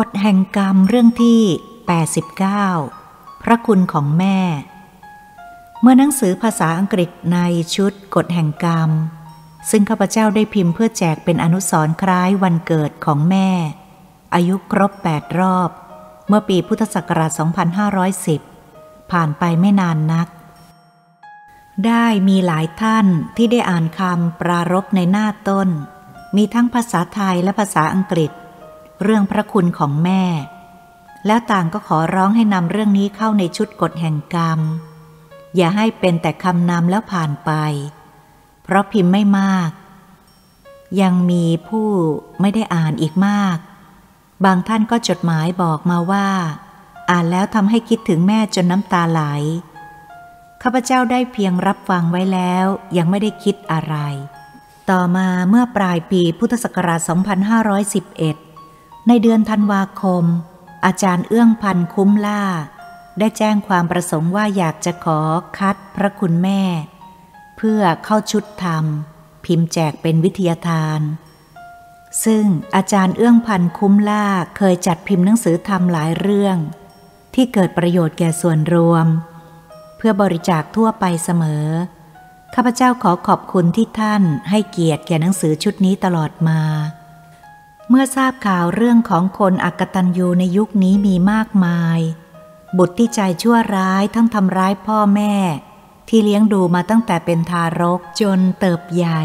กฎแห่งกรรมเรื่องที่ 89 พระคุณของแม่ เมื่อหนังสือภาษาอังกฤษในชุดกฎแห่งกรรม ซึ่งข้าพเจ้าได้พิมพ์เพื่อแจกเป็นอนุสรณ์คล้ายวันเกิดของแม่ อายุครบ 8 รอบ เมื่อปีพุทธศักราช 2510 ผ่านไปไม่นานนัก ได้มีหลายท่านที่ได้อ่านคำปรารบในหน้าต้น มีทั้งภาษาไทยและภาษาอังกฤษ เรื่องพระคุณของแม่ แล้วต่างก็ขอร้องให้นำเรื่องนี้เข้าในชุดกฎแห่งกรรม อย่าให้เป็นแต่คำนำแล้วผ่านไป เพราะพิมพ์ไม่มาก ยังมีผู้ไม่ได้อ่านอีกมาก บางท่านก็จดหมายบอกมาว่า อ่านแล้วทำให้คิดถึงแม่จนน้ำตาไหลข้าพเจ้าได้เพียงรับฟังไว้แล้วยังไม่ได้คิดอะไร ต่อมาเมื่อปลายปีพุทธศักราช 2511 ในเดือนธันวาคม อาจารย์เอื้องพันคุ้มล่า ได้แจ้งความประสงค์ว่าอยากจะขอคัดพระคุณแม่ เพื่อเข้าชุดธรรม พิมพ์แจกเป็นวิทยาทาน ซึ่งอาจารย์เอื้องพันคุ้มล่าเคยจัดพิมพ์หนังสือธรรมหลายเรื่อง ที่เกิดประโยชน์แก่ส่วนรวม เพื่อบริจาคทั่วไปเสมอ ข้าพเจ้าขอขอบคุณที่ท่านให้เกียรติแก่หนังสือชุดนี้ตลอดมา เมื่อทราบข่าวเรื่องของคนอักตันยูในยุคนี้มีมากมาย บุตรที่ใจชั่วร้ายทั้งทำร้ายพ่อแม่ ที่เลี้ยงดูมาตั้งแต่เป็นทารกจนเติบใหญ่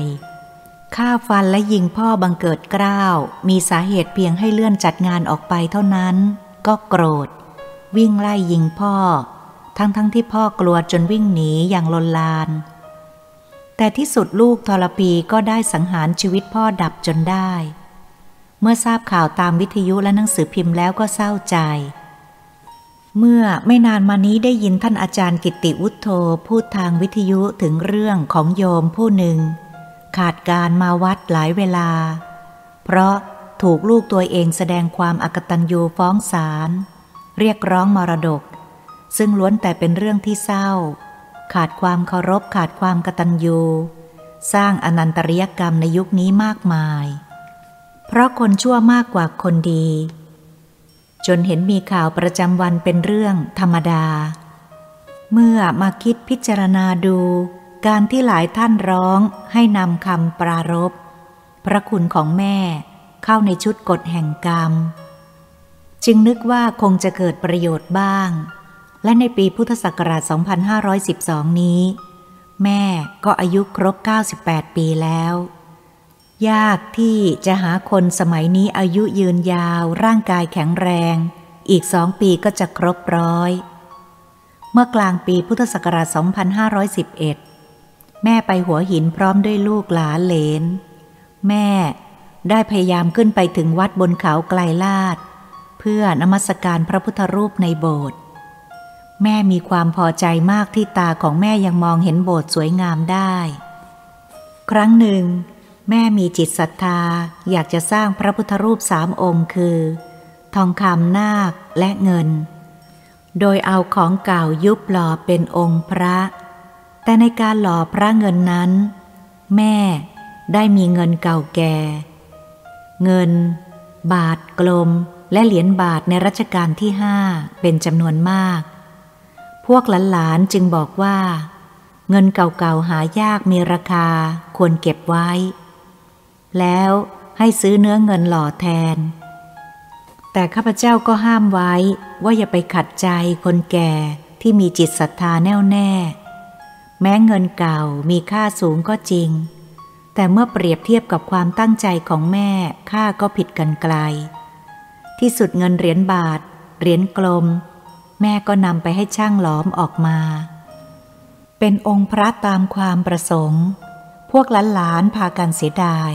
ฆ่าฟันและยิงพ่อบังเกิดกล้าว มีสาเหตุเพียงให้เลื่อนจัดงานออกไปเท่านั้น ก็โกรธ วิ่งไล่ยิงพ่อ ทั้งทั้งที่พ่อกลัวจนวิ่งหนีอย่างลนลาน แต่ที่สุดลูกทรปีก็ได้สังหารชีวิตพ่อดับจนได้ เมื่อทราบข่าวตามวิทยุและหนังสือพิมพ์แล้วก็เศร้าใจ เมื่อไม่นานมานี้ได้ยินท่านอาจารย์กิติวุฒโธพูดทางวิทยุถึงเรื่องของโยมผู้หนึ่ง ขาดการมาวัดหลายเวลา เพราะถูกลูกตัวเองแสดงความอกตัญญูฟ้องศาลเรียกร้องมรดก ซึ่งล้วนแต่เป็นเรื่องที่เศร้า ขาดความเคารพขาดความกตัญญู สร้างอนันตริยกรรมในยุคนี้มากมาย เพราะคนชั่วมากกว่าคนดี จนเห็นมีข่าวประจำวันเป็นเรื่องธรรมดา เมื่อมาคิดพิจารณาดู การที่หลายท่านร้องให้นำคำปรารบพระคุณของแม่เข้าในชุดกฎแห่งกรรม จึงนึกว่าคงจะเกิดประโยชน์บ้าง และในปีพุทธศักราช 2512 นี้ แม่ก็อายุครบ 98 ปีแล้ว ยากที่จะหาคนสมัยนี้อายุยืนยาวร่างกายแข็งแรง อีกสองปีก็จะครบร้อย เมื่อกลางปีพุทธศักราช 2511 แม่ไปหัวหินพร้อมด้วยลูกหลานเหลน แม่ได้พยายามขึ้นไปถึงวัดบนเขาไกลลาด เพื่อนมัสการพระพุทธรูปในโบสถ์แม่มีความพอใจมากที่ตาของแม่ยังมองเห็นโบสถ์สวยงามได้ ครั้งหนึ่ง แม่มีจิตศรัทธาอยากจะสร้างพระพุทธรูปสามองค์คือ ทองคำนาคและเงิน โดยเอาของเก่ายุบหล่อเป็นองค์พระ แต่ในการหล่อพระเงินนั้น แม่ได้มีเงินเก่าแก่ เงิน บาทกลมและเหรียญบาทในรัชกาลที่ห้าเป็นจำนวนมาก พวกหลานๆจึงบอกว่า เงินเก่าๆหายากมีราคาควรเก็บไว้ แล้วให้ซื้อเนื้อเงินหล่อแทน แต่ข้าพเจ้าก็ห้ามไว้ว่าอย่าไปขัดใจคนแก่ที่มีจิตศรัทธาแน่วแน่ แม้เงินเก่ามีค่าสูงก็จริง แต่เมื่อเปรียบเทียบกับความตั้งใจของแม่ค่าก็ผิดกันไกล ที่สุดเงินเหรียญบาท เหรียญกลม แม่ก็นำไปให้ช่างหลอมออกมา เป็นองค์พระตามความประสงค์ พวกหลานๆพากันเสียดาย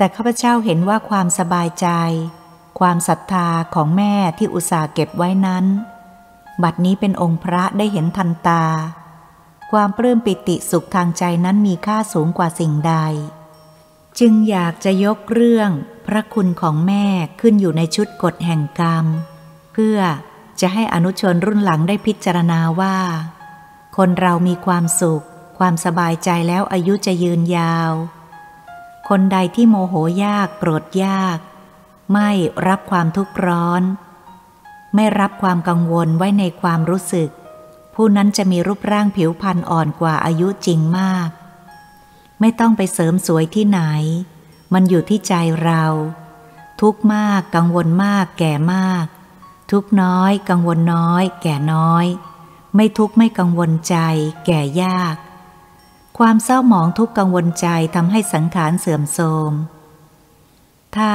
แต่ข้าพเจ้าเห็นว่าความสบายใจ ความศรัทธาของแม่ที่อุตส่าห์เก็บไว้นั้น บัดนี้เป็นองค์พระได้เห็นทันตา ความปลื้มปิติสุขทางใจนั้นมีค่าสูงกว่าสิ่งใด จึงอยากจะยกเรื่องพระคุณของแม่ขึ้นอยู่ในชุดกฎแห่งกรรม เพื่อจะให้อนุชนรุ่นหลังได้พิจารณาว่า คนเรามีความสุข ความสบายใจแล้วอายุจะยืนยาว คนใดที่โมโหยากโกรธยาก ไม่รับความทุกข์ร้อน ไม่รับความกังวลไว้ในความรู้สึก ผู้นั้นจะมีรูปร่างผิวพรรณอ่อนกว่าอายุจริงมาก ไม่ต้องไปเสริมสวยที่ไหน มันอยู่ที่ใจเรา ทุกมากกังวลมาก แก่มาก ทุกน้อย กังวลน้อย แก่น้อย ไม่ทุกไม่กังวลใจ แก่ยาก ความเศร้าหมองทุกกังวลใจทำให้สังขารเสื่อมโทรม ถ้า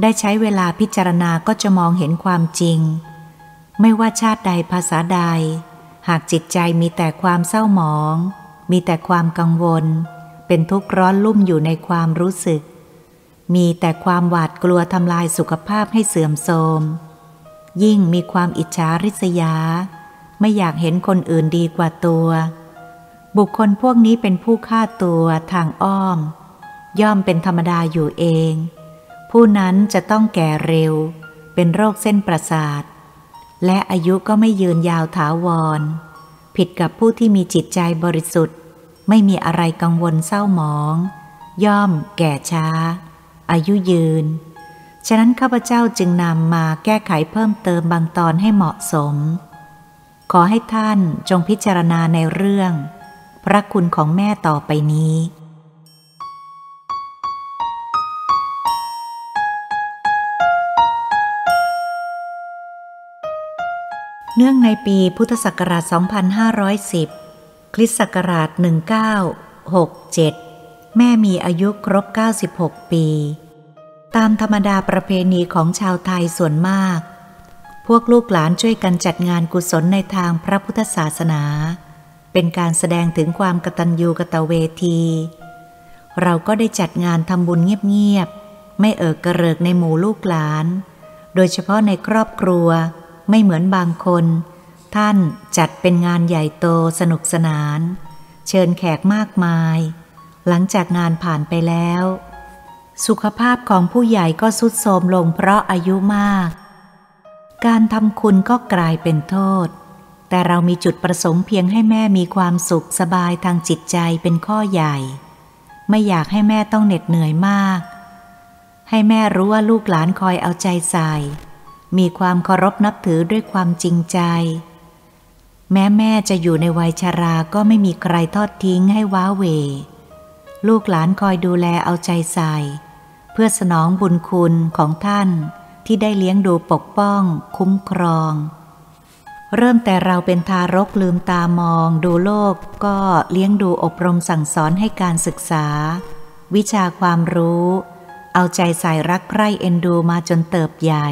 ได้ใช้เวลาพิจารณาก็จะมองเห็นความจริง ไม่ว่าชาติใดภาษาใด หากจิตใจมีแต่ความเศร้าหมอง มีแต่ความกังวล เป็นทุกข์ร้อนลุ่มอยู่ในความรู้สึก มีแต่ความหวาดกลัวทำลายสุขภาพให้เสื่อมโทรม ยิ่งมีความอิจฉาริษยา ไม่อยากเห็นคนอื่นดีกว่าตัว บุคคลพวกนี้เป็นผู้ฆ่าตัวทางอ้อม ย่อมเป็นธรรมดาอยู่เอง ผู้นั้นจะต้องแก่เร็ว เป็นโรคเส้นประสาท และอายุก็ไม่ยืนยาวถาวร ผิดกับผู้ที่มีจิตใจบริสุทธิ์ ไม่มีอะไรกังวลเศร้าหมอง ย่อม แก่ช้า อายุยืน ฉะนั้นข้าพเจ้าจึงนำมาแก้ไขเพิ่มเติมบางตอนให้เหมาะสม ขอให้ท่านจงพิจารณาในเรื่อง พระคุณของแม่ต่อไปนี้ เนื่องในปีพุทธศักราช 2510 คริสต์ศักราช 1967 แม่มีอายุครบ 96 ปี ตามธรรมดาประเพณีของชาวไทยส่วนมาก พวกลูกหลานช่วยกันจัดงานกุศลในทางพระพุทธศาสนา เป็นการแสดงถึงความกตัญญูกะตะเวที เราก็ได้จัดงานทำบุญเงียบๆ ไม่เอิกกระเริกในหมู่ลูกหลาน โดยเฉพาะในครอบครัว ไม่เหมือนบางคน ท่านจัดเป็นงานใหญ่โตสนุกสนาน เชิญแขกมากมาย หลังจากงานผ่านไปแล้ว สุขภาพของผู้ใหญ่ก็สุดโทรมลงเพราะอายุมาก การทำคุณก็กลายเป็นโทษ แต่เรามีจุดประสงค์เพียงให้แม่มีความสุขสบายทางจิตใจเป็นข้อใหญ่ ไม่อยากให้แม่ต้องเหน็ดเหนื่อยมาก ให้แม่รู้ว่าลูกหลานคอยเอาใจใส่ มีความเคารพนับถือด้วยความจริงใจ แม้แม่จะอยู่ในวัยชาราก็ไม่มีใครทอดทิ้งให้ว้าเว ลูกหลานคอยดูแลเอาใจใส่ เพื่อสนองบุญคุณของท่านที่ได้เลี้ยงดูปกป้อง คุ้มครอง เริ่มแต่เราเป็นทารกลืมตามอง ดูโลกก็เลี้ยงดูอบรมสั่งสอนให้การศึกษา วิชาความรู้ เอาใจใส่รักใคร่เอ็นดูมาจนเติบใหญ่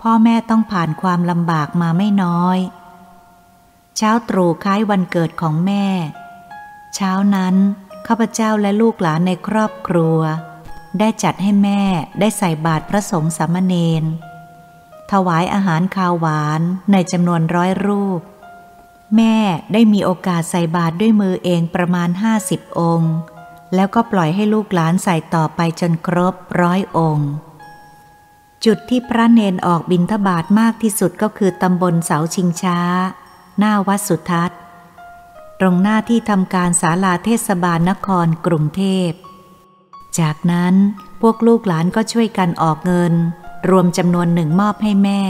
พ่อแม่ต้องผ่านความลำบากมาไม่น้อย เช้าตรู่คล้ายวันเกิดของแม่ เช้านั้นข้าพเจ้าและลูกหลานในครอบครัว ได้จัดให้แม่ได้ใส่บาตรพระสงฆ์สามเณร ถวายอาหารคาวหวานในจำนวนร้อยรูป แม่ได้มีโอกาสใส่บาตรด้วยมือเองประมาณห้าสิบองค์ แล้วก็ปล่อยให้ลูกหลานใส่ต่อไปจนครบร้อยองค์ จุดที่พระเนนออกบินทบาทมากที่สุดก็คือตำบลเสาชิงช้า หน้าวัดสุทัศน์ ตรงหน้าที่ทำการศาลาเทศบาลนครกรุงเทพ จากนั้นพวกลูกหลานก็ช่วยกันออกเงิน รวมจำนวนหนึ่งมอบให้แม่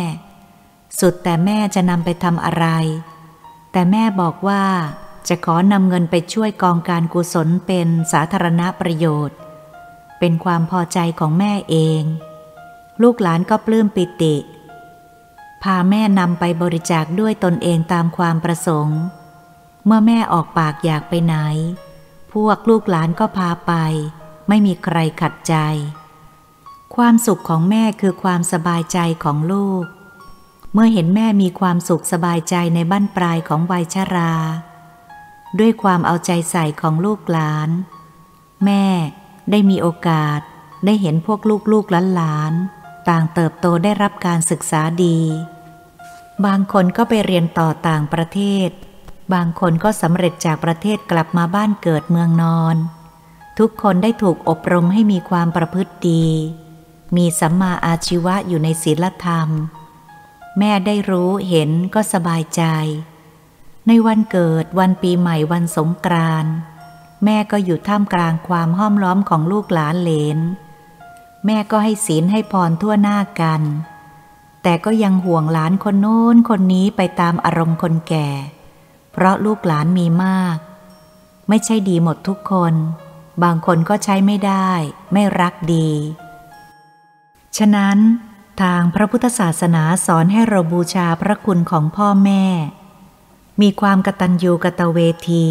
สุดแต่แม่จะนำไปทำอะไร แต่แม่บอกว่าจะขอนำเงินไปช่วยกองการกุศลเป็นสาธารณประโยชน์ เป็นความพอใจของแม่เอง ลูกหลานก็ปลื้มปิติ พาแม่นำไปบริจาคด้วยตนเองตามความประสงค์ เมื่อแม่ออกปากอยากไปไหน พวกลูกหลานก็พาไป ไม่มีใครขัดใจ ความสุขของแม่คือความสบายใจของลูก เมื่อเห็นแม่มีความสุขสบายใจในบ้านปลายของวัยชรา ด้วยความเอาใจใส่ของลูกหลาน แม่ได้มีโอกาสได้เห็นพวกลูกๆหลานต่างเติบโตได้รับการศึกษาดี บางคนก็ไปเรียนต่อต่างประเทศ บางคนก็สำเร็จจากประเทศกลับมาบ้านเกิดเมืองนอน ทุกคนได้ถูกอบรมให้มีความประพฤติดี มีสัมมาอาชีวะอยู่ในศีลธรรม แม่ได้รู้เห็นก็สบายใจ ในวันเกิดวันปีใหม่วันสงกรานต์แม่ก็อยู่ท่ามกลางความห้อมล้อมของลูกหลานเหลน แม่ก็ให้ศีลให้พรทั่วหน้ากัน แต่ก็ยังห่วงหลานคนโน้นคนนี้ไปตามอารมณ์คนแก่ เพราะลูกหลานมีมาก ไม่ใช่ดีหมดทุกคน บางคนก็ใช้ไม่ได้ ไม่รักดี ฉะนั้นทางพระพุทธศาสนาสอนให้เราบูชาพระคุณของพ่อแม่ มีความกตัญญูกตเวที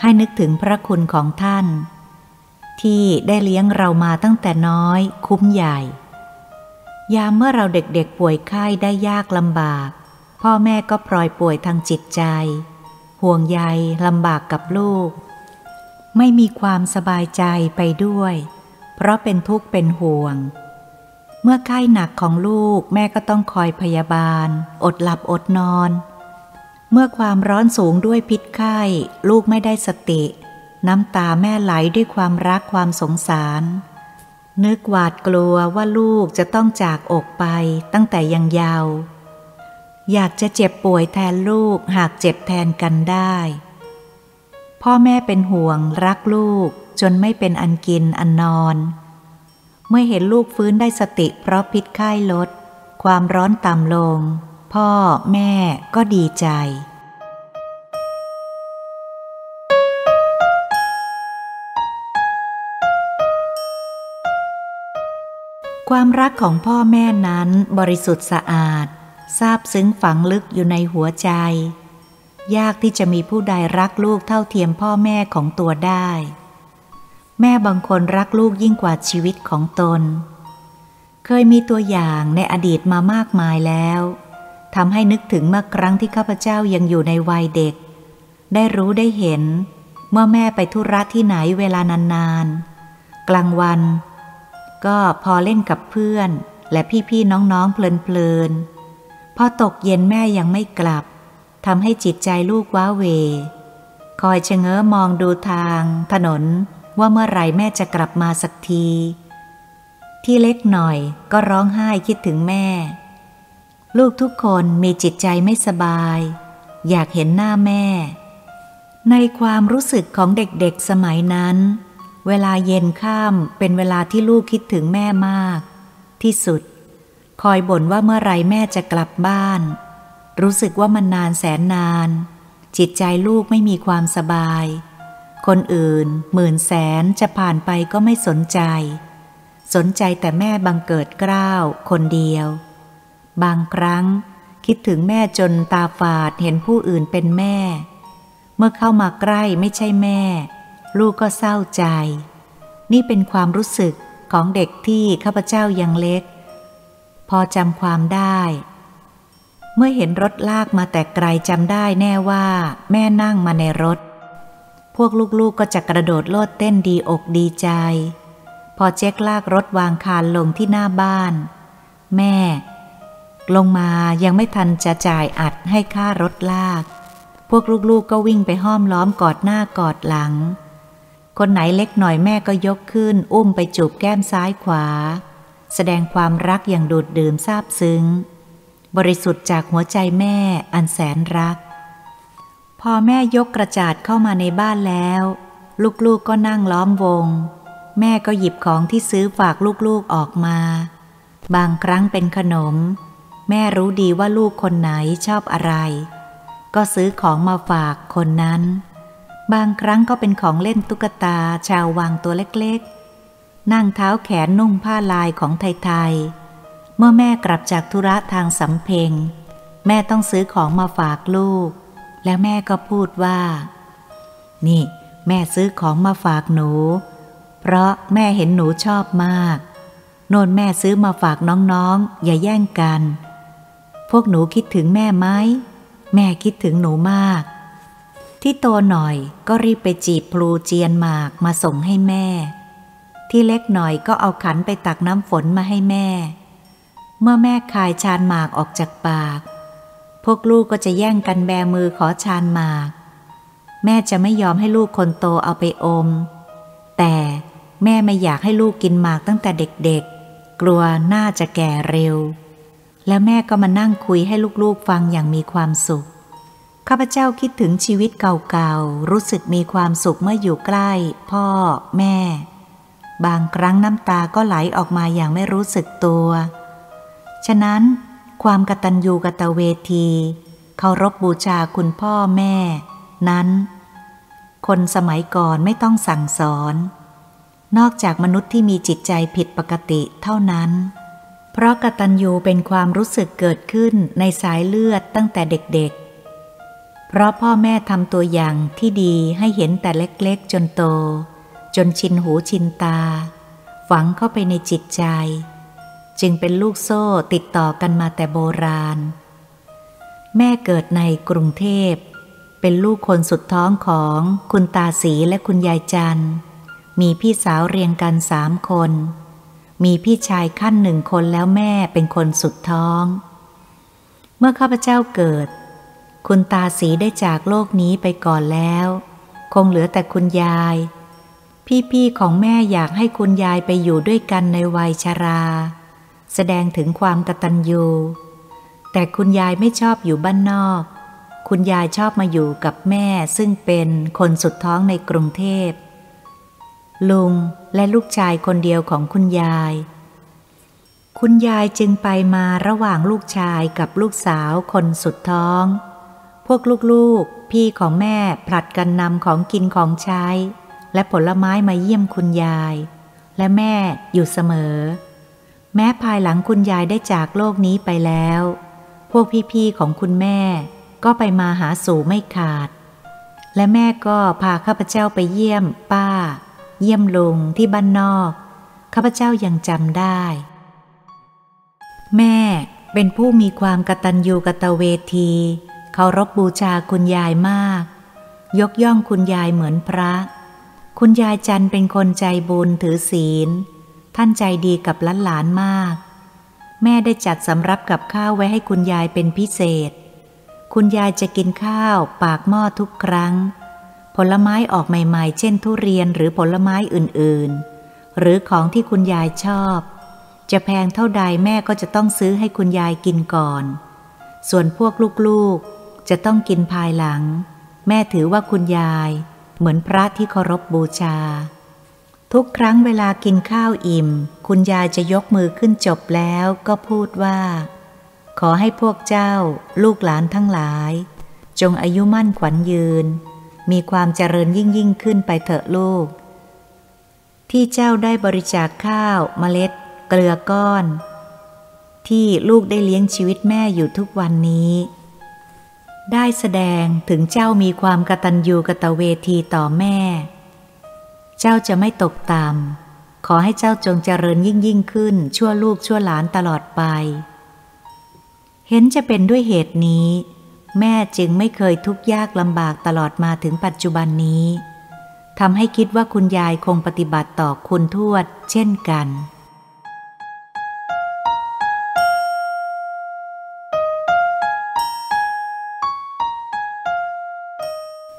ให้นึกถึงพระคุณของท่าน ที่ได้เลี้ยงเรามาตั้งแต่น้อยคุ้มใหญ่ ยามเมื่อเราเด็กๆป่วยไข้ได้ยากลำบาก พ่อแม่ก็ปล่อยป่วยทางจิตใจ ห่วงใยลำบากกับลูก ไม่มีความสบายใจไปด้วย เพราะเป็นทุกข์เป็นห่วง เมื่อไข้หนักของลูกแม่ก็ต้องคอยพยาบาล อดหลับอดนอน เมื่อความร้อนสูงด้วยพิษไข้ ลูกไม่ได้สติ น้ำตาแม่ไหลด้วยความรักความสงสาร นึกหวาดกลัวว่าลูกจะต้องจากอกไปตั้งแต่ยังยาวอยากจะเจ็บป่วยแทนลูกหากเจ็บแทนกันได้ พ่อแม่เป็นห่วงรักลูกจนไม่เป็นอันกินอันนอน มื่อเห็นลูกฟื้นได้สติเพราะพิษไข้ลด ความร้อนต่ำลง พ่อแม่ก็ดีใจ ความรักของพ่อแม่นั้นบริสุทธิ์สะอาดซาบซึ้งฝังลึกอยู่ในหัวใจ ยากที่จะมีผู้ใดรักลูกเท่าเทียมพ่อแม่ของตัวได้ แม่บางคนรักลูกยิ่งกว่าชีวิตของตน เคยมีตัวอย่างในอดีตมามากมายแล้วทำให้นึกถึงเมื่อครั้งที่ข้าพเจ้ายังอยู่ในวัยเด็ก ได้รู้ได้เห็น เมื่อแม่ไปธุระที่ไหนเวลานานๆ กลางวัน ก็พอเล่นกับเพื่อน และพี่ๆน้องๆเพลินๆ พอตกเย็นแม่ยังไม่กลับทำให้จิตใจลูกว้าเว คอยเชงเง้อมองดูทาง ถนน ว่าเมื่อไรแม่จะกลับมาสักที ที่เล็กหน่อยก็ร้องไห้คิดถึงแม่ ลูกทุกคนมีจิตใจไม่สบาย อยากเห็นหน้าแม่ ในความรู้สึกของเด็กๆสมัยนั้น เวลาเย็นข้ามเป็นเวลาที่ลูกคิดถึงแม่มาก ที่สุด คอยบ่นว่าเมื่อไรแม่จะกลับบ้าน รู้สึกว่ามันนานแสนนาน จิตใจลูกไม่มีความสบาย คนอื่น หมื่นแสนจะผ่านไปก็ไม่สนใจ สนใจแต่แม่บังเกิดกล้าวคนเดียว บางครั้งคิดถึงแม่จนตาฝาดเห็นผู้อื่นเป็นแม่ เมื่อเข้ามาใกล้ไม่ใช่แม่ ลูกก็เศร้าใจ นี่เป็นความรู้สึกของเด็กที่ข้าพเจ้ายังเล็ก พอจำความได้ เมื่อเห็นรถลากมาแต่ไกลจำได้แน่ว่า แม่นั่งมาในรถ พวกลูกๆกก็จะกระโดดโลดเต้นดีอกดีใจ พอเจ๊กลากรถวางคานลงที่หน้าบ้าน แม่ ลงมายังไม่ทันจะจ่ายอัดให้ค่ารถลาก พวกลูกๆกก็วิ่งไปห้อมล้อมกอดหน้ากอดหลัง คนไหนเล็กหน่อยแม่ก็ยกขึ้น อุ้มไปจูบแก้มซ้ายขวา แสดงความรักอย่างดูดดื่มซาบซึ้ง บริสุทธิ์จากหัวใจแม่อันแสนรัก พอแม่ยกกระจาดเข้ามาในบ้านแล้ว ลูกๆกก็นั่งล้อมวง แม่ก็หยิบของที่ซื้อฝากลูกๆออกมา บางครั้งเป็นขนม แม่รู้ดีว่าลูกคนไหนชอบอะไร ก็ซื้อของมาฝากคนนั้น บางครั้งก็เป็นของเล่นตุ๊กตาชาววังตัวเล็กๆ นั่งเท้าแขนนุ่งผ้าลายของไทยๆ เมื่อแม่กลับจากธุระทางสำเพ็ง แม่ต้องซื้อของมาฝากลูก แล้วแม่ก็พูดว่า นี่ แม่ซื้อของมาฝากหนู เพราะแม่เห็นหนูชอบมาก โน่นแม่ซื้อมาฝากน้องๆ อย่าแย่งกัน พวกหนูคิดถึงแม่ไหม แม่คิดถึงหนูมาก ที่โตหน่อยก็รีบไปจีบพลูเจียนหมากมาส่งให้แม่ ที่เล็กหน่อยก็เอาขันไปตักน้ำฝนมาให้แม่ เมื่อแม่คายชานหมากออกจากปาก พวกลูกก็จะแย่งกันแบมือขอชานหมาก แม่จะไม่ยอมให้ลูกคนโตเอาไปอม แต่แม่ไม่อยากให้ลูกกินหมากตั้งแต่เด็กๆ กลัวน่าจะแก่เร็ว แล้วแม่ก็มานั่งคุยให้ลูกๆฟังอย่างมีความสุข ข้าพเจ้าคิดถึงชีวิตเก่าๆ รู้สึกมีความสุขเมื่ออยู่ใกล้ พ่อ แม่ บางครั้งน้ำตาก็ไหลออกมาอย่างไม่รู้สึกตัว ฉะนั้น ความกตัญญูกตเวทีเคารพบบูชาคุณพ่อแม่ นั้น คนสมัยก่อนไม่ต้องสั่งสอน นอกจากมนุษย์ที่มีจิตใจผิดปกติเท่านั้น เพราะกตัญญูเป็นความรู้สึกเกิดขึ้นในสายเลือดตั้งแต่เด็กๆ เพราะพ่อแม่ทำตัวอย่างที่ดีให้เห็นแต่เล็กๆ จนโต จนชินหูชินตา ฝังเข้าไปในจิตใจ จึงเป็นลูกโซ่ติดต่อกันมาแต่โบราณ แม่เกิดในกรุงเทพ เป็นลูกคนสุดท้องของคุณตาสีและคุณยายจัน มีพี่สาวเรียงกันสามคน มีพี่ชายขั้นหนึ่งคนแล้วแม่เป็นคนสุดท้อง เมื่อข้าพเจ้าเกิด คุณตาสีได้จากโลกนี้ไปก่อนแล้ว คงเหลือแต่คุณยาย พี่ๆของแม่อยากให้คุณยายไปอยู่ด้วยกันในวัยชรา แสดงถึงความกตัญญูแต่คุณยายไม่ชอบอยู่บ้านนอก คุณยายชอบมาอยู่กับแม่ซึ่งเป็นคนสุดท้องในกรุงเทพ ลุงและลูกชายคนเดียวของคุณยาย คุณยายจึงไปมาระหว่างลูกชายกับลูกสาวคนสุดท้อง พวกลูกๆ พี่ของแม่ผลัดกันนำของกินของใช้ และผลไม้มาเยี่ยมคุณยาย และแม่อยู่เสมอ แม้ภายหลังคุณยายได้จากโลกนี้ไปแล้ว พวกพี่ๆของคุณแม่ ก็ไปมาหาสู่ไม่ขาด และแม่ก็พาข้าพเจ้าไปเยี่ยม ป้า เยี่ยมลุงที่บ้านนอก ข้าพเจ้ายังจำได้ แม่เป็นผู้มีความกตัญญูกตเวทีเคารพบบูชาคุณยายมาก ยกย่องคุณยายเหมือนพระ คุณยายจันเป็นคนใจบุญถือศีล ท่านใจดีกับหลานๆมาก แม่ได้จัดสำรับกับข้าวไว้ให้คุณยายเป็นพิเศษ คุณยายจะกินข้าว ปากหม้อทุกครั้ง ผลไม้ออกใหม่ๆ เช่นทุเรียนหรือผลไม้อื่นๆ หรือของที่คุณยายชอบ จะแพงเท่าใดแม่ก็จะต้องซื้อให้คุณยายกินก่อน ส่วนพวกลูกๆ จะต้องกินภายหลัง แม่ถือว่าคุณยาย เหมือนพระที่เคารพบบูชา ทุกครั้งเวลากินข้าวอิ่ม คุณยายจะยกมือขึ้นจบแล้วก็พูดว่า ขอให้พวกเจ้า ลูกหลานทั้งหลาย จงอายุมั่นขวัญยืน มีความเจริญยิ่งยิ่งขึ้นไปเถอะลูก ที่เจ้าได้บริจาคข้าวเมล็ด เกลือก้อน ที่ลูกได้เลี้ยงชีวิตแม่อยู่ทุกวันนี้ ได้แสดงถึงเจ้ามีความกตัญญูกตเวทีต่อแม่ เจ้าจะไม่ตกต่ำขอให้เจ้าจงเจริญยิ่งยิ่งขึ้น ชั่วลูกชั่วหลานตลอดไป เห็นจะเป็นด้วยเหตุนี้ แม่จึงไม่เคยทุกข์ยากลำบากตลอดมาถึงปัจจุบันนี้ทำให้คิดว่าคุณยายคงปฏิบัติต่อคุณทวด เช่นกัน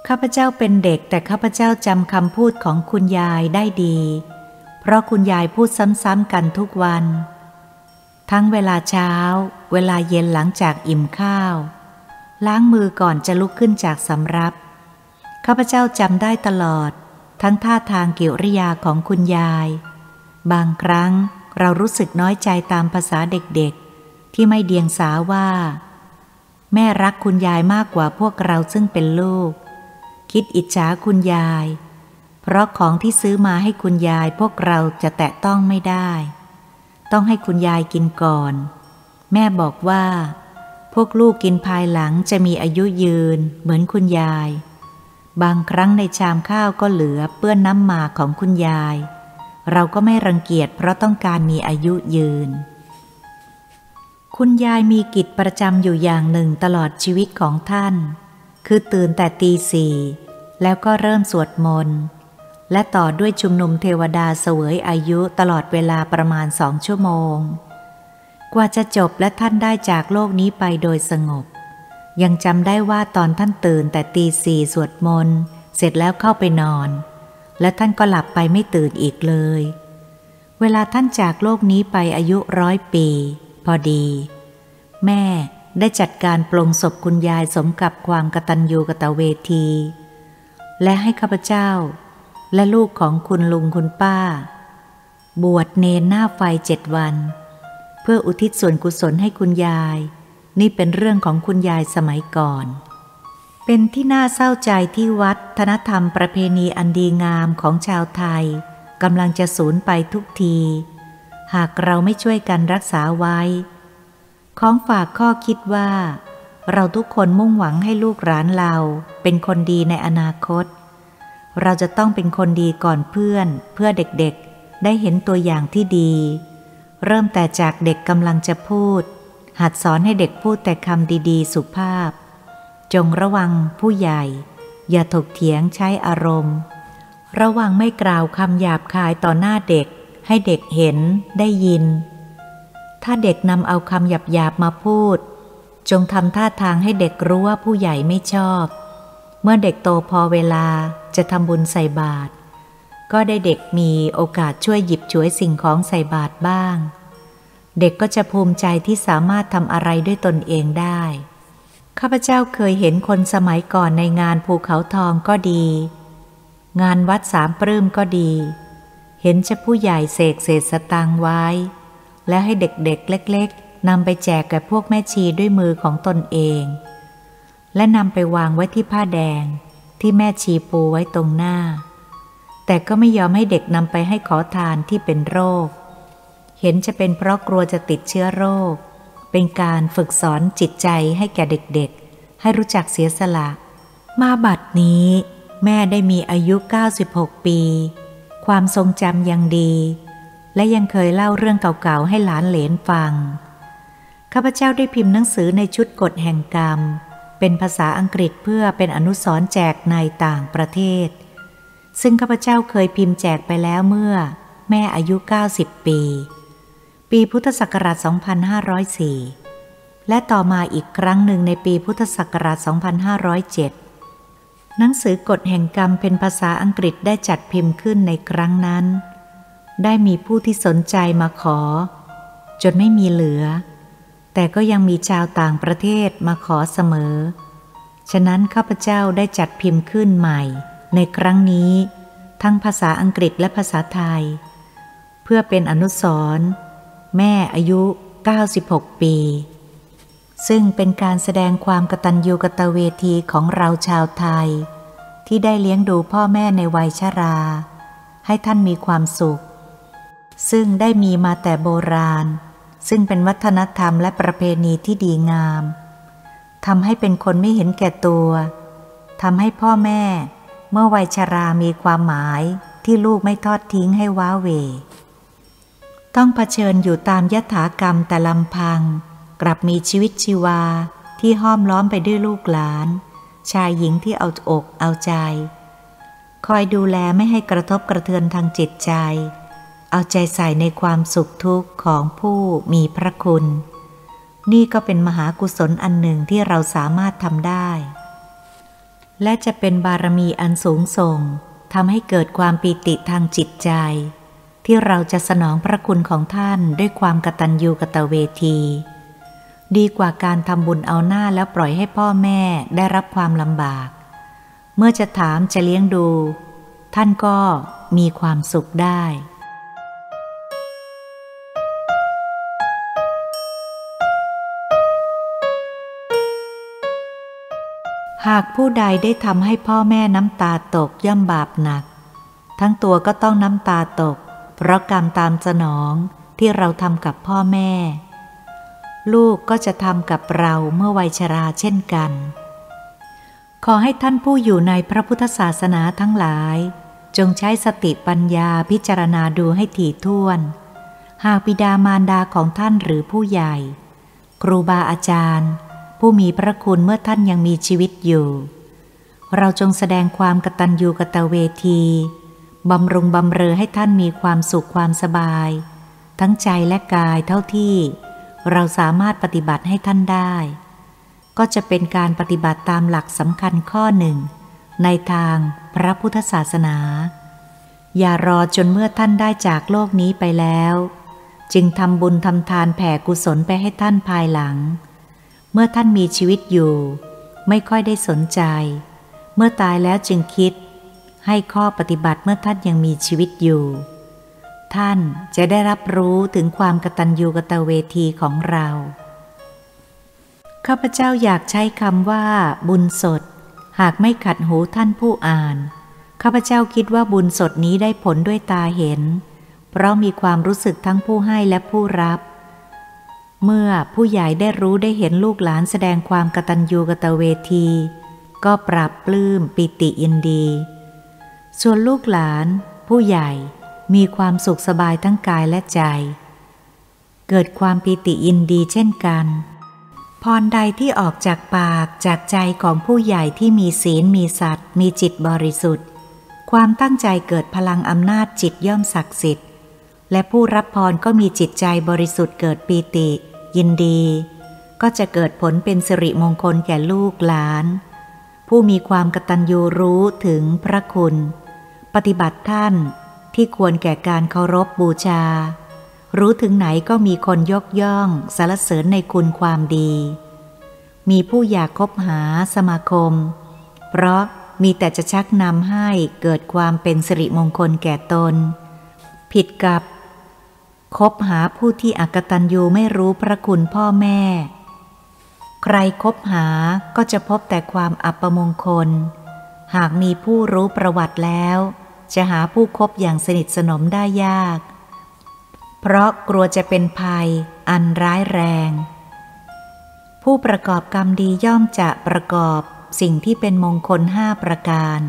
ข้าพเจ้าเป็นเด็กแต่ข้าพเจ้าจำคำพูดของคุณยายได้ดี เพราะคุณยายพูดซ้ำๆกันทุกวัน ทั้งเวลาเช้า เวลาเย็นหลังจากอิ่มข้าว ล้างมือก่อนจะลุกขึ้นจากสำรับ ข้าพเจ้าจำได้ตลอด ทั้งท่าทางกิริยาของคุณยาย บางครั้งเรารู้สึกน้อยใจตามภาษาเด็กๆ ที่ไม่เดียงสาว่า แม่รักคุณยายมากกว่าพวกเราซึ่งเป็นลูก คิดอิจฉาคุณยาย เพราะของที่ซื้อมาให้คุณยายพวกเราจะแตะต้องไม่ได้ ต้องให้คุณยายกินก่อน แม่บอกว่า พวกลูกกินภายหลังจะมีอายุยืนเหมือนคุณยาย บางครั้งในชามข้าวก็เหลือเปื้อนน้ำหมากของคุณยาย เราก็ไม่รังเกียจเพราะต้องการมีอายุยืนคุณยายมีกิจประจำอยู่อย่างหนึ่งตลอดชีวิตของท่าน คือตื่นแต่ตีสี่แล้วก็เริ่มสวดมนต์ และต่อด้วยชุมนุมเทวดาเสวยอายุตลอดเวลาประมาณสองชั่วโมง กว่าจะจบและท่านได้จากโลกนี้ไปโดยสงบ ยังจำได้ว่าตอนท่านตื่นแต่ตีสี่สวดมนต์ เสร็จแล้วเข้าไปนอน และท่านก็หลับไปไม่ตื่นอีกเลย เวลาท่านจากโลกนี้ไปอายุร้อยปี พอดี แม่ ได้จัดการปลงศพคุณยายสมกับความกตัญญูกตเวที และให้ข้าพเจ้า และลูกของคุณลุงคุณป้า บวชเนนหน้าไฟเจ็ดวัน เพื่ออุทิศส่วนกุศลให้คุณยาย นี่เป็นเรื่องของคุณยายสมัยก่อน เป็นที่น่าเศร้าใจที่วัฒนธรรมประเพณีอันดีงามของชาวไทยกำลังจะสูญไปทุกที หากเราไม่ช่วยกันรักษาไว้ ของฝากข้อคิดว่า เราทุกคนมุ่งหวังให้ลูกหลานเราเป็นคนดีในอนาคต เราจะต้องเป็นคนดีก่อนเพื่อน เพื่อเด็กๆ ได้เห็นตัวอย่างที่ดี เริ่มแต่จากเด็กกำลังจะพูด หัดสอนให้เด็กพูดแต่คำดีๆ สุภาพ จงระวังผู้ใหญ่ อย่าถกเถียงใช้อารมณ์ ระวังไม่กล่าวคำหยาบคายต่อหน้าเด็กให้เด็กเห็นได้ยิน ถ้าเด็กนำเอาคำหยาบหยาบมาพูด จงทำท่าทางให้เด็กรู้ว่าผู้ใหญ่ไม่ชอบ เมื่อเด็กโตพอเวลาจะทำบุญใส่บาตรก็ได้เด็กมีโอกาสช่วยหยิบฉวยสิ่งของใส่บาตรบ้าง เด็กก็จะภูมิใจที่สามารถทำอะไรด้วยตนเองได้ ข้าพเจ้าเคยเห็นคนสมัยก่อนในงานภูเขาทองก็ดี งานวัดสามปลื้มก็ดี เห็นจะผู้ใหญ่เสกเศษสตางไว้ และให้เด็กๆเเล็กๆนำไปแจกแก่พวกแม่ชีด้วยมือของตนเอง และนำไปวางไว้ที่ผ้าแดงที่แม่ชีปูไว้ตรงหน้า แต่ก็ไม่ยอมให้เด็กนำไปให้ขอทานที่เป็นโรค เห็นจะเป็นเพราะกลัวจะติดเชื้อโรค เป็นการฝึกสอนจิตใจให้แก่เด็กๆ ให้รู้จักเสียสละ มาบัดนี้ แม่ได้มีอายุ 96 ปี ความทรงจำยังดี และยังเคยเล่าเรื่องเก่าๆให้หลานเหลนฟัง ข้าพเจ้าได้พิมพ์หนังสือในชุดกฎแห่งกรรม เป็นภาษาอังกฤษเพื่อเป็นอนุสรณ์แจกในต่างประเทศ ซึ่งข้าพเจ้าเคยพิมพ์แจกไปแล้วเมื่อ แม่อายุ 90 ปี ปีพุทธศักราช 2504 และต่อมาอีกครั้งหนึ่งในปีพุทธศักราช 2507 หนังสือกฎแห่งกรรมเป็นภาษาอังกฤษได้จัดพิมพ์ขึ้นในครั้งนั้น ได้มีผู้ที่สนใจมาขอ จนไม่มีเหลือ แต่ก็ยังมีชาวต่างประเทศมาขอเสมอ ฉะนั้นข้าพเจ้าได้จัดพิมพ์ขึ้นใหม่ ในครั้งนี้ ทั้งภาษาอังกฤษและภาษาไทย เพื่อเป็นอนุสรณ์แม่อายุ 96 ปี ซึ่งเป็นการแสดงความกตัญญูกตเวทีของเราชาวไทย ที่ได้เลี้ยงดูพ่อแม่ในวัยชรา ให้ท่านมีความสุข ซึ่งได้มีมาแต่โบราณ ซึ่งเป็นวัฒนธรรมและประเพณีที่ดีงามทำให้เป็นคนไม่เห็นแก่ตัวทำให้พ่อแม่ เมื่อวัยชรามีความหมายที่ลูกไม่ทอดทิ้งให้ว้าเว ต้องเผชิญอยู่ตามยถากรรมแต่ลำพัง กลับมีชีวิตชีวาที่ห้อมล้อมไปด้วยลูกหลาน ชายหญิงที่เอาอกเอาใจ คอยดูแลไม่ให้กระทบกระเทือนทางจิตใจ เอาใจใส่ในความสุขทุกข์ของผู้มีพระคุณ นี่ก็เป็นมหากุศลอันหนึ่งที่เราสามารถทำได้ และจะเป็นบารมีอันสูงส่งทำให้เกิดความปีติทางจิตใจ ที่เราจะสนองพระคุณของท่านด้วยความกตัญญูกตเวที ดีกว่าการทำบุญเอาหน้าแล้วปล่อยให้พ่อแม่ได้รับความลำบาก เมื่อจะถามจะเลี้ยงดู ท่านก็มีความสุขได้ หากผู้ใดได้ทำให้พ่อแม่น้ำตาตกย่อมบาปหนัก ทั้งตัวก็ต้องน้ำตาตก เพราะกรรมตามสนองที่เราทำกับพ่อแม่ ลูกก็จะทำกับเราเมื่อวัยชราเช่นกัน ขอให้ท่านผู้อยู่ในพระพุทธศาสนาทั้งหลาย จงใช้สติปัญญาพิจารณาดูให้ถี่ถ้วน หากบิดามารดาของท่านหรือผู้ใหญ่ ครูบาอาจารย์ ผู้มีพระคุณเมื่อท่านยังมีชีวิตอยู่ เราจงแสดงความกตัญญูกตเวทีบำรุงบำเรอให้ท่านมีความสุขความสบาย ทั้งใจและกายเท่าที่ เราสามารถปฏิบัติให้ท่านได้ ก็จะเป็นการปฏิบัติตามหลักสำคัญข้อหนึ่ง ในทางพระพุทธศาสนา อย่ารอจนเมื่อท่านได้จากโลกนี้ไปแล้ว จึงทำบุญทำทานแผ่กุศลไปให้ท่านภายหลัง เมื่อท่านมีชีวิตอยู่ ไม่ค่อยได้สนใจ เมื่อตายแล้วจึงคิด ให้ข้อปฏิบัติเมื่อท่านยังมีชีวิตอยู่ ท่านจะได้รับรู้ถึงความกตัญญูกตเวทีของเราข้าพเจ้าอยากใช้คำว่า บุญสด หากไม่ขัดหูท่านผู้อ่านข้าพเจ้าคิดว่าบุญสดนี้ได้ผลด้วยตาเห็น เพราะมีความรู้สึกทั้งผู้ให้และผู้รับ เมื่อผู้ใหญ่ได้รู้ได้เห็นลูกหลานแสดงความกตัญญูกตเวที ก็ปรับปลื้มปิติยินดี ส่วนลูกหลาน ผู้ใหญ่มีความสุขสบายทั้งกายและใจ เกิดความปิติยินดีเช่นกันพรใดที่ออกจากปากจากใจของผู้ใหญ่ที่มีศีลมีสัตว์ มีจิตบริสุทธิ์ ความตั้งใจเกิดพลังอำนาจจิตย่อมศักดิ์สิทธิ์ และผู้รับพรก็มีจิตใจบริสุทธิ์เกิดปีติ ยินดี ก็จะเกิดผลเป็นสิริมงคลแก่ลูกหลาน ผู้มีความกตัญญูรู้ถึงพระคุณ ปฏิบัติท่านที่ควรแก่การเคารพบบูชา รู้ถึงไหนก็มีคนยกย่องสรรเสริญในคุณความดี มีผู้อยากคบหาสมาคม เพราะมีแต่จะชักนำให้เกิดความเป็นสิริมงคลแก่ตน ผิดกับ คบหาผู้ที่อักตันยูไม่รู้พระคุณพ่อแม่ ใครคบหาก็จะพบแต่ความอัปมงคล หากมีผู้รู้ประวัติแล้ว จะหาผู้คบอย่างสนิทสนมได้ยาก เพราะกลัวจะเป็นภัยอันร้ายแรง ผู้ประกอบกรรมดีย่อมจะประกอบสิ่งที่เป็นมงคลห้าประการ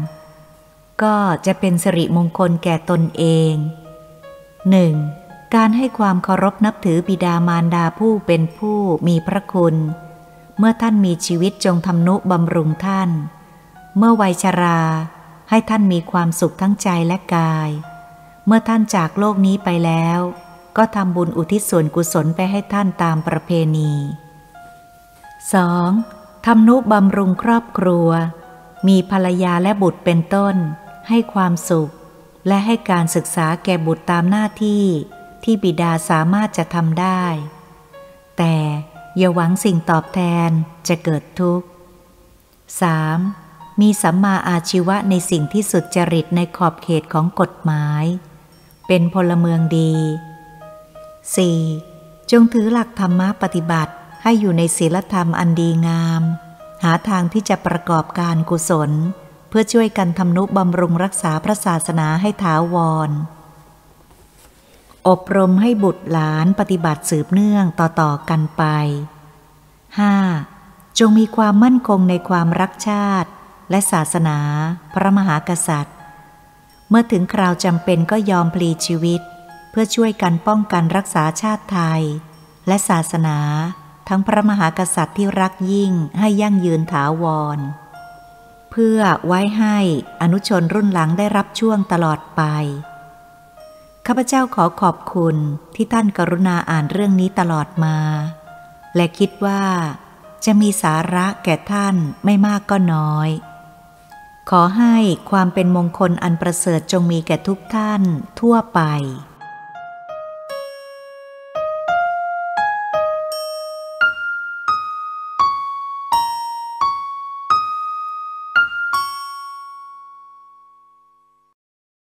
ก็จะเป็นสิริมงคลแก่ตนเอง 1. การให้ความเคารพนับถือบิดามารดาผู้เป็นผู้มีพระคุณ เมื่อท่านมีชีวิตจงทำนุบำรุงท่าน เมื่อวัยชราให้ท่านมีความสุขทั้งใจและกาย เมื่อท่านจากโลกนี้ไปแล้ว ก็ทำบุญอุทิศส่วนกุศลไปให้ท่านตามประเพณี 2. ทำนุบำรุงครอบครัว มีภรรยาและบุตรเป็นต้น ให้ความสุข และให้การศึกษาแก่บุตรตามหน้าที่ ที่บิดาสามารถจะทำได้ แต่อย่าหวังสิ่งตอบแทนจะเกิดทุกข์ 3. มีสัมมาอาชีวะในสิ่งที่สุดจริตในขอบเขตของกฎหมาย เป็นพลเมืองดี 4. จงถือหลักธรรมะปฏิบัติให้อยู่ในศีลธรรมอันดีงาม หาทางที่จะประกอบการกุศล เพื่อช่วยกันทำนุบำรุงรักษาพระศาสนาให้ถาวร อบรมให้บุตรหลานปฏิบัติสืบเนื่องต่อๆกันไป 5. จงมีความมั่นคงในความรักชาติ และศาสนา พระมหากษัตริย์ เมื่อถึงคราวจำเป็นก็ยอมพลีชีวิต เพื่อช่วยกันป้องกันรักษาชาติไทย และศาสนา ทั้งพระมหากษัตริย์ที่รักยิ่งให้ยั่งยืนถาวร เพื่อไว้ให้อนุชนรุ่นหลังได้รับช่วงตลอดไป ข้าพเจ้าขอขอบคุณที่ท่านกรุณาอ่านเรื่องนี้ตลอดมา และคิดว่า จะมีสาระแก่ท่านไม่มากก็น้อย ขอให้ความเป็นมงคลอันประเสริฐจงมีแก่ทุกท่านทั่วไป